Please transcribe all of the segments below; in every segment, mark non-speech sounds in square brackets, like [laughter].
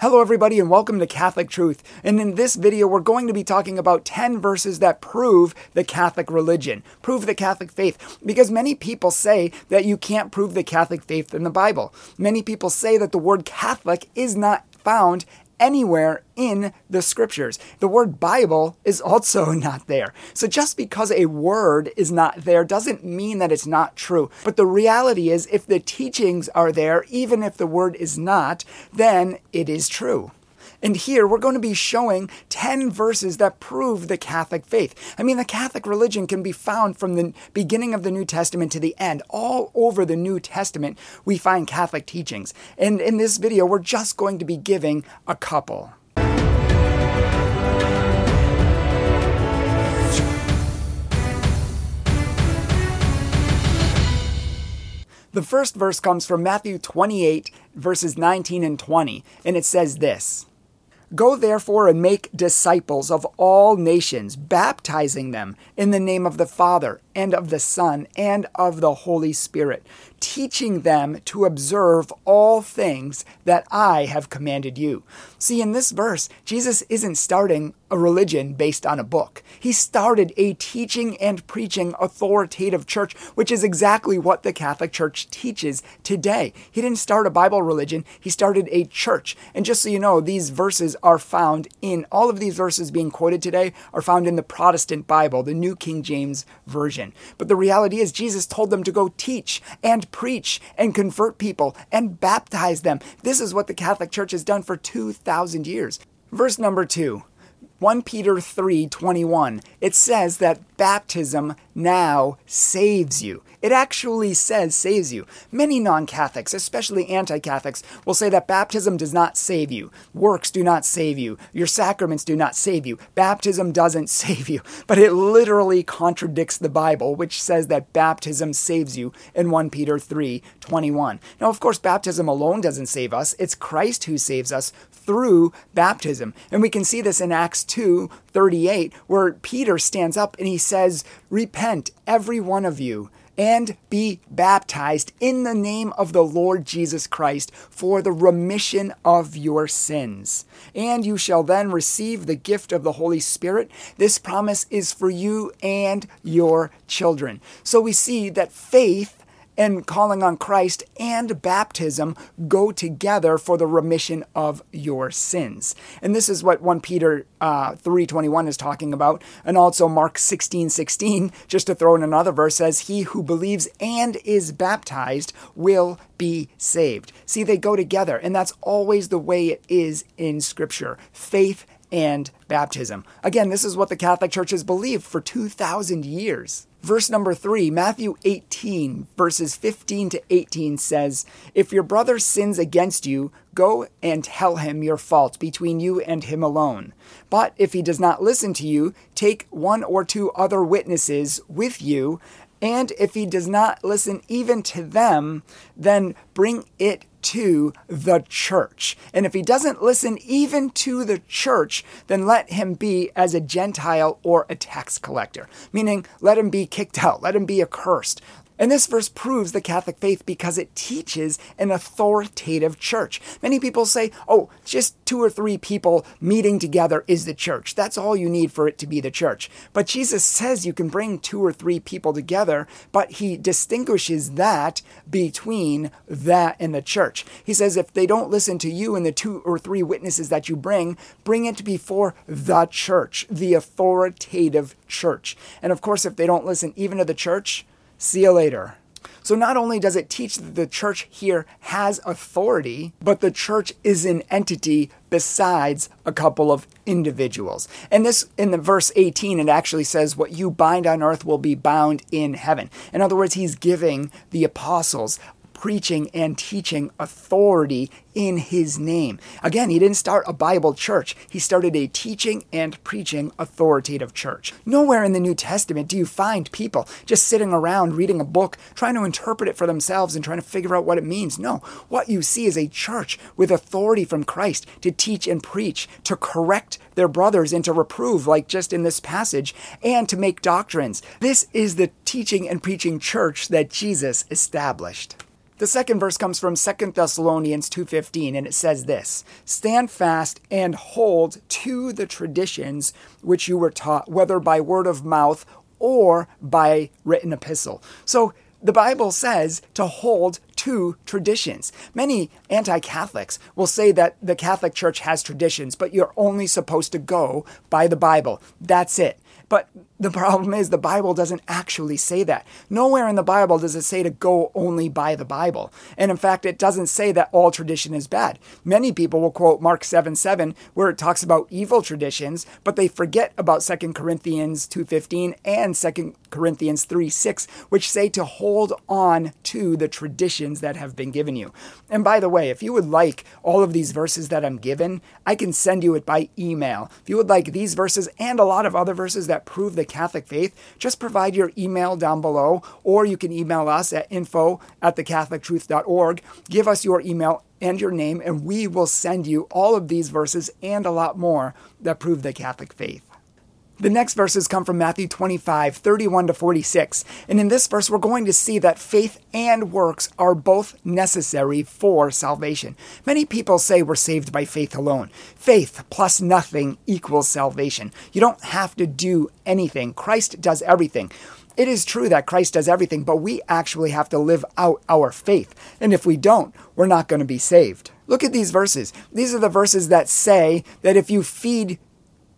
Hello, everybody, and welcome to Catholic Truth. And in this video, we're going to be talking about 10 verses that prove the Catholic religion, prove the Catholic faith, because many people say that you can't prove the Catholic faith in the Bible. Many people say that the word Catholic is not found anywhere in the scriptures. The word Bible is also [laughs] not there. So just because a word is not there doesn't mean that it's not true. But the reality is, if the teachings are there, even if the word is not, then it is true. And here we're going to be showing 10 verses that prove the Catholic faith. I mean, the Catholic religion can be found from the beginning of the New Testament to the end. All over the New Testament, we find Catholic teachings. And in this video, we're just going to be giving a couple. The first verse comes from Matthew 28, verses 19 and 20, and it says this Go therefore and make disciples of all nations, baptizing them in the name of the Father and of the Son and of the Holy Spirit, teaching them to observe all things that I have commanded you. See, in this verse, Jesus isn't starting a religion based on a book. He started a teaching and preaching authoritative church, which is exactly what the Catholic Church teaches today. He didn't start a Bible religion, he started a church. And just so you know, these verses are found in all of these verses being quoted today are found in the Protestant Bible, the New King James Version. But the reality is, Jesus told them to go teach and preach and convert people and baptize them. This is what the Catholic Church has done for 2,000 years. Verse number two 1 Peter 3:21 it says that baptism now saves you. It actually says saves you. Many non-Catholics, especially anti-Catholics, will say that baptism does not save you. Works do not save you. Your sacraments do not save you. Baptism doesn't [laughs] save you. But it literally contradicts the Bible, which says that baptism saves you in 1 Peter 3:21. Now, of course, baptism alone doesn't save us. It's Christ who saves us through baptism. And we can see this in Acts 2 38, where Peter stands up and he says, Repent, every one of you, and be baptized in the name of the Lord Jesus Christ for the remission of your sins. And you shall then receive the gift of the Holy Spirit. This promise is for you and your children. So we see that faith and calling on Christ and baptism go together for the remission of your sins. And this is what 1 Peter uh, 3.21 is talking about. And also Mark 16.16, 16, just to throw in another verse, says, He who believes and is baptized will be saved. See, they go together. And that's always the way it is in Scripture. Faith and baptism. Again, this is what the Catholic Church has believed for 2,000 years. Verse number three, Matthew 18, verses 15 to 18 says, If your brother sins against you, go and tell him your fault between you and him alone. But if he does not listen to you, take one or two other witnesses with you. And if he does not listen even to them, then bring it to the church. And if he doesn't listen even to the church, then let him be as a Gentile or a tax collector, meaning let him be kicked out, let him be accursed, and this verse proves the Catholic faith because it teaches an authoritative church. Many people say, oh, just two or three people meeting together is the church. That's all you need for it to be the church. But Jesus says you can bring two or three people together, but he distinguishes that between that and the church. He says if they don't listen to you and the two or three witnesses that you bring, bring it before the church, the authoritative church. And of course, if they don't listen even to the church, See you later. So not only does it teach that the church here has authority, but the church is an entity besides a couple of individuals. And this in the verse 18 it actually says what you bind on earth will be bound in heaven. In other words, he's giving the apostles preaching and teaching authority in his name. Again, he didn't start a Bible church, he started a teaching and preaching authoritative church. Nowhere in the New Testament do you find people just sitting around reading a book, trying to interpret it for themselves and trying to figure out what it means. No, what you see is a church with authority from Christ to teach and preach, to correct their brothers and to reprove, like just in this passage, and to make doctrines. This is the teaching and preaching church that Jesus established. The second verse comes from 2 Thessalonians 2:15 and it says this: "Stand fast and hold to the traditions which you were taught, whether by word of mouth or by written epistle." So the Bible says to hold to traditions. Many anti Catholics will say that the Catholic Church has traditions, but you're only supposed to go by the Bible. That's it. But the problem is the Bible doesn't actually say that. Nowhere in the Bible does it say to go only by the Bible. And in fact, it doesn't say that all tradition is bad. Many people will quote Mark 7 7, where it talks about evil traditions, but they forget about 2 Corinthians 2.15 and 2 Corinthians 3 6, which say to hold on to the traditions that have been given you. And by the way, if you would like all of these verses that I'm given, I can send you it by email. If you would like these verses and a lot of other verses that prove the Catholic faith, just provide your email down below, or you can email us at info at thecatholictruth.org. Give us your email and your name, and we will send you all of these verses and a lot more that prove the Catholic faith. The next verses come from Matthew 25, 31 to 46. And in this verse, we're going to see that faith and works are both necessary for salvation. Many people say we're saved by faith alone. Faith plus nothing equals salvation. You don't have to do anything, Christ does everything. It is true that Christ does everything, but we actually have to live out our faith. And if we don't, we're not going to be saved. Look at these verses. These are the verses that say that if you feed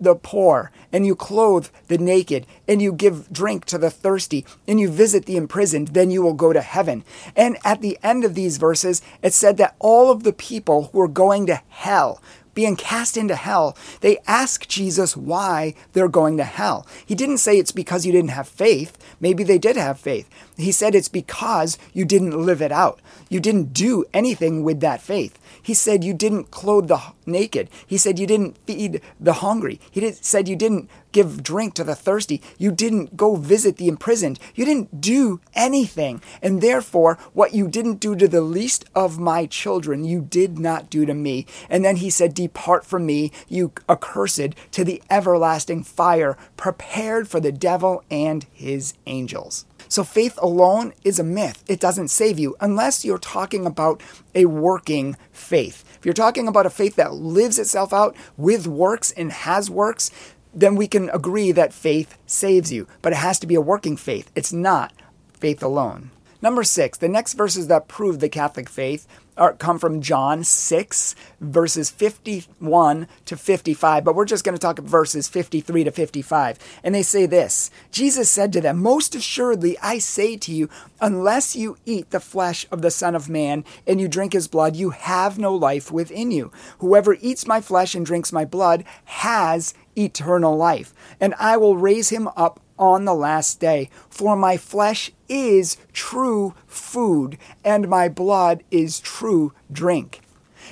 the poor, and you clothe the naked, and you give drink to the thirsty, and you visit the imprisoned, then you will go to heaven. And at the end of these verses, it said that all of the people who are going to hell, being cast into hell, they ask Jesus why they're going to hell. He didn't say it's because you didn't have faith. Maybe they did have faith. He said it's because you didn't live it out. You didn't do anything with that faith. He said you didn't clothe the naked. He said you didn't feed the hungry. He said you didn't give drink to the thirsty. You didn't go visit the imprisoned. You didn't do anything. And therefore, what you didn't do to the least of my children, you did not do to me. And then he said, Depart from me, you accursed, to the everlasting fire prepared for the devil and his angels. So faith alone is a myth. It doesn't save you unless you're talking about a working faith. If you're talking about a faith that lives itself out with works and has works, then we can agree that faith saves you. But it has to be a working faith. It's not faith alone. Number six, the next verses that prove the Catholic faith are, come from John 6, verses 51 to 55, but we're just going to talk verses 53 to 55. And they say this Jesus said to them, Most assuredly, I say to you, unless you eat the flesh of the Son of Man and you drink his blood, you have no life within you. Whoever eats my flesh and drinks my blood has eternal life, and I will raise him up on the last day. For my flesh is true food, and my blood is true drink.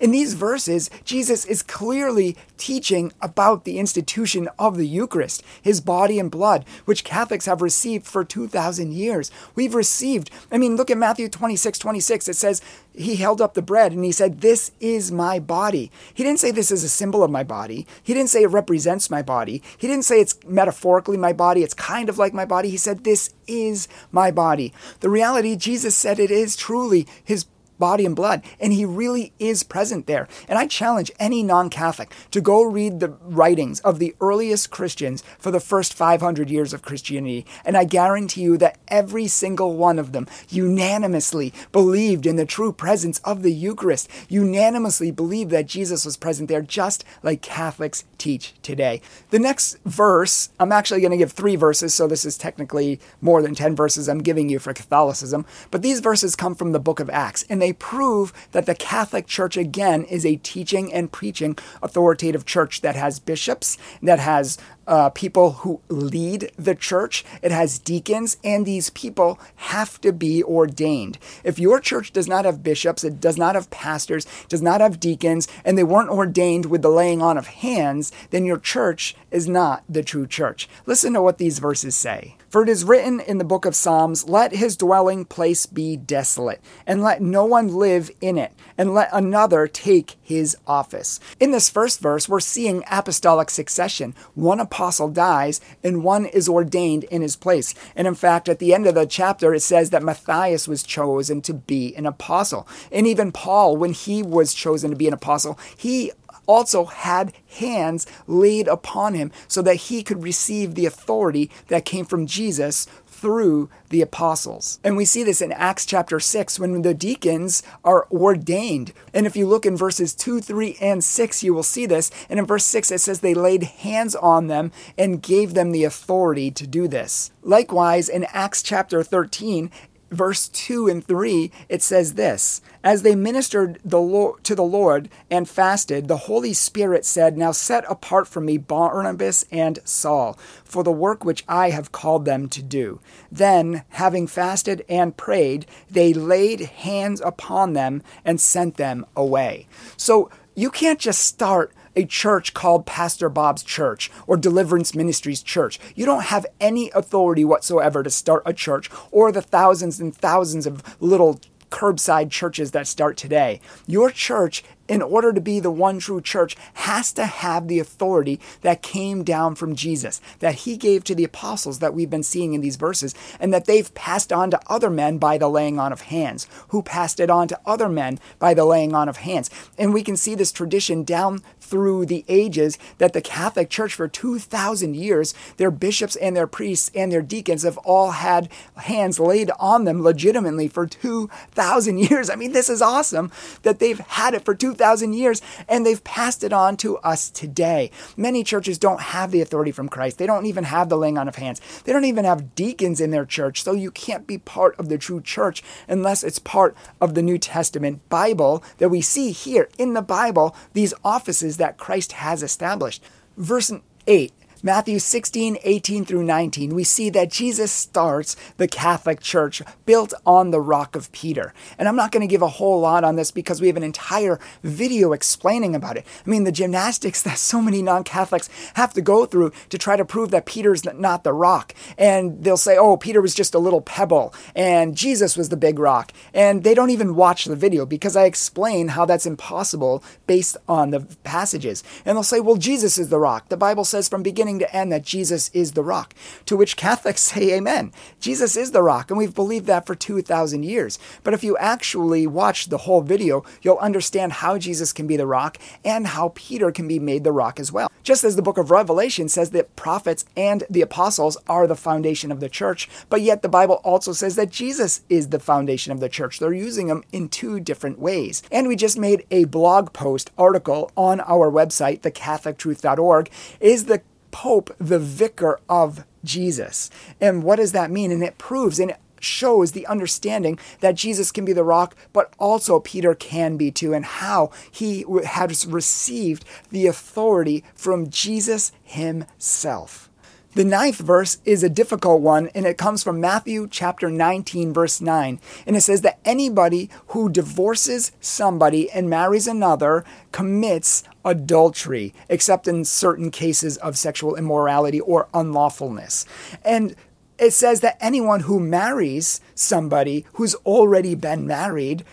In these verses, Jesus is clearly teaching about the institution of the Eucharist, his body and blood, which Catholics have received for 2,000 years. We've received, I mean, look at Matthew 26 26. It says, He held up the bread and he said, This is my body. He didn't say this is a symbol of my body. He didn't say it represents my body. He didn't say it's metaphorically my body. It's kind of like my body. He said, This is my body. The reality, Jesus said it is truly his body and blood. And he really is present there. And I challenge any non Catholic to go read the writings of the earliest Christians for the first 500 years of Christianity. And I guarantee you that every single one of them unanimously believed in the true presence of the Eucharist, unanimously believed that Jesus was present there, just like Catholics teach today. The next verse, I'm actually going to give three verses, so this is technically more than 10 verses I'm giving you for Catholicism. But these verses come from the book of Acts, and they prove that the Catholic Church, again, is a teaching and preaching authoritative church that has bishops, that has uh, people who lead the church. It has deacons, and these people have to be ordained. If your church does not have bishops, it does not have pastors, does not have deacons, and they weren't ordained with the laying on of hands, then your church is not the true church. Listen to what these verses say. For it is written in the book of Psalms, Let his dwelling place be desolate, and let no one live in it, and let another take his office. In this first verse, we're seeing apostolic succession, one apostle dies and one is ordained in his place. And in fact, at the end of the chapter, it says that Matthias was chosen to be an apostle. And even Paul, when he was chosen to be an apostle, he also had hands laid upon him so that he could receive the authority that came from Jesus through the apostles. And we see this in Acts chapter 6 when the deacons are ordained. And if you look in verses 2, 3, and 6, you will see this. And in verse 6, it says they laid hands on them and gave them the authority to do this. Likewise, in Acts chapter 13, verse 2 and 3, it says this As they ministered the Lord, to the Lord and fasted, the Holy Spirit said, Now set apart for me Barnabas and Saul for the work which I have called them to do. Then, having fasted and prayed, they laid hands upon them and sent them away. So you can't just start a church called Pastor Bob's Church or Deliverance Ministries Church. You don't have any authority whatsoever to start a church or the thousands and thousands of little curbside churches that start today. Your church in order to be the one true church, has to have the authority that came down from Jesus, that he gave to the apostles that we've been seeing in these verses, and that they've passed on to other men by the laying on of hands, who passed it on to other men by the laying on of hands. And we can see this tradition down through the ages that the Catholic Church for 2,000 years, their bishops and their priests and their deacons have all had hands laid on them legitimately for 2,000 years. I mean, this is awesome that they've had it for 2,000 2,000 years, and they've passed it on to us today. Many churches don't have the authority from Christ. They don't even have the laying on of hands. They don't even have deacons in their church, so you can't be part of the true church unless it's part of the New Testament Bible that we see here in the Bible, these offices that Christ has established. Verse 8 Matthew 16, 18 through 19, we see that Jesus starts the Catholic Church built on the rock of Peter. And I'm not going to give a whole lot on this because we have an entire video explaining about it. I mean, the gymnastics that so many non Catholics have to go through to try to prove that Peter's not the rock. And they'll say, oh, Peter was just a little pebble and Jesus was the big rock. And they don't even watch the video because I explain how that's impossible based on the passages. And they'll say, well, Jesus is the rock. The Bible says from beginning beginning to end that Jesus is the rock. To which Catholics [laughs] say amen. Jesus is the rock, and we've believed that for 2,000 years. But if you actually watch the whole video, you'll understand how Jesus can be the rock and how Peter can be made the rock as well. Just as the book of Revelation says that prophets and the apostles are the foundation of the church, but yet the Bible also says that Jesus is the foundation of the church. They're using them in two different ways. And we just made a blog post article on our website, thecatholictruth.org. Is the Pope the vicar of Jesus. And what does that mean? And it proves and it shows the understanding that Jesus can be the rock, but also Peter can be too, and how he has received the authority from Jesus himself. The ninth verse is a difficult one, and it comes from Matthew chapter 19, verse 9. And it says that anybody who divorces somebody and marries another commits adultery, except in certain cases of sexual immorality or unlawfulness. And it says that anyone who marries somebody who's already been married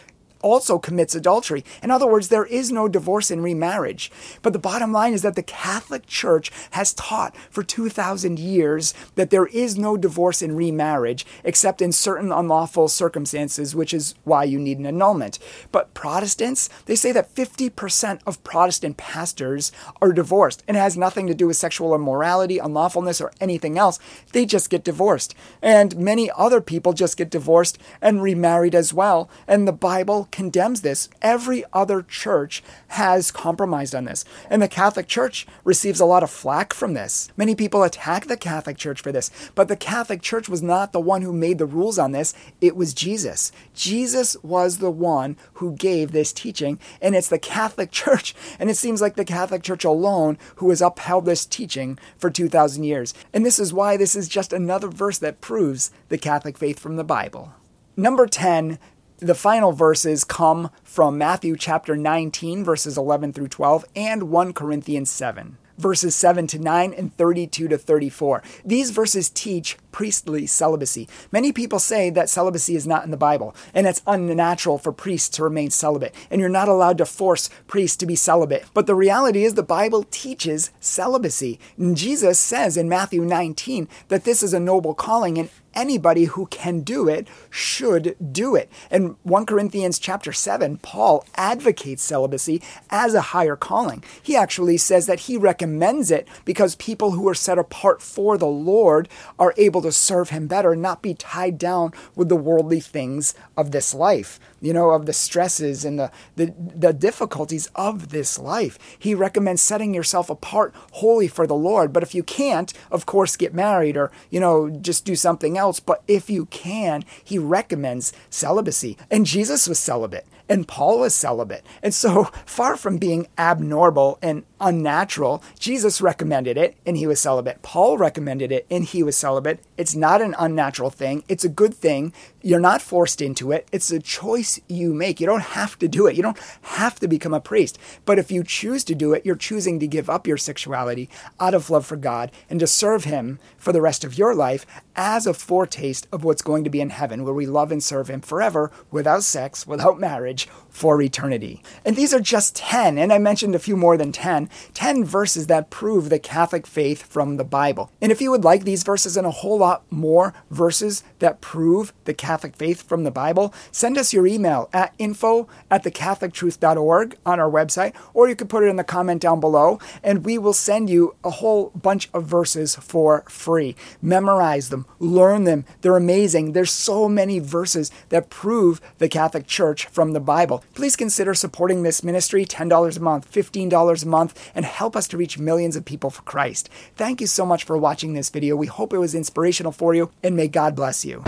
also commits adultery. In other words, there is no divorce and remarriage. But the bottom line is that the Catholic Church has taught for 2,000 years that there is no divorce and remarriage except in certain unlawful circumstances, which is why you need an annulment. But Protestants, they say that 50% of Protestant pastors are divorced and it has nothing to do with sexual immorality, unlawfulness, or anything else. They just get divorced. And many other people just get divorced and remarried as well. And the Bible condemns this. Every other church has compromised on this. And the Catholic Church receives a lot of flack from this. Many people attack the Catholic Church for this, but the Catholic Church was not the one who made the rules on this. It was Jesus. Jesus was the one who gave this teaching, and it's the Catholic [laughs] Church. And it seems like the Catholic Church alone who has upheld this teaching for 2,000 years. And this is why this is just another verse that proves the Catholic faith from the Bible. Number 10, the final verses come from Matthew chapter 19, verses 11 through 12, and 1 Corinthians 7. verses 7 to 9 and 32 to 34. These verses teach priestly celibacy. Many people say that celibacy is not in the Bible and it's unnatural for priests to remain celibate and you're not allowed to force priests to be celibate. But the reality is the Bible teaches celibacy. And Jesus says in Matthew 19 that this is a noble calling and anybody who can do it should do it. In 1 Corinthians chapter 7, Paul advocates celibacy as a higher calling. He actually says that he recommends it because people who are set apart for the Lord are able to serve him better, not be tied down with the worldly things of this life you know, of the stresses and the, the, the difficulties of this life. He recommends setting yourself apart wholly for the Lord. But if you can't, of course, get married or, you know, just do something else. But if you can, he recommends celibacy. And Jesus was celibate and Paul was celibate. And so, far from being abnormal and unnatural, Jesus recommended it and he was celibate. Paul recommended it and he was celibate. It's not an unnatural thing, it's a good thing. You're not forced into it, it's a choice you make. You don't have to do it, you don't have to become a priest. But if you choose to do it, you're choosing to give up your sexuality out of love for God and to serve Him for the rest of your life as a foretaste of what's going to be in heaven, where we love and serve Him forever without sex, without marriage, for eternity. And these are just 10, and I mentioned a few more than 10, 10 verses that prove the Catholic faith from the Bible. And if you would like these verses and a whole lot more verses that prove the Catholic faith from the Bible, send us your email at info at thecatholictruth.org on our website, or you could put it in the comment down below, and we will send you a whole bunch of verses for free. Memorize them, learn them. They're amazing. There's so many verses that prove the Catholic Church from the Bible. Please consider supporting this ministry $10 a month, $15 a month, and help us to reach millions of people for Christ. Thank you so much for watching this video. We hope it was inspirational for you, and may God bless you.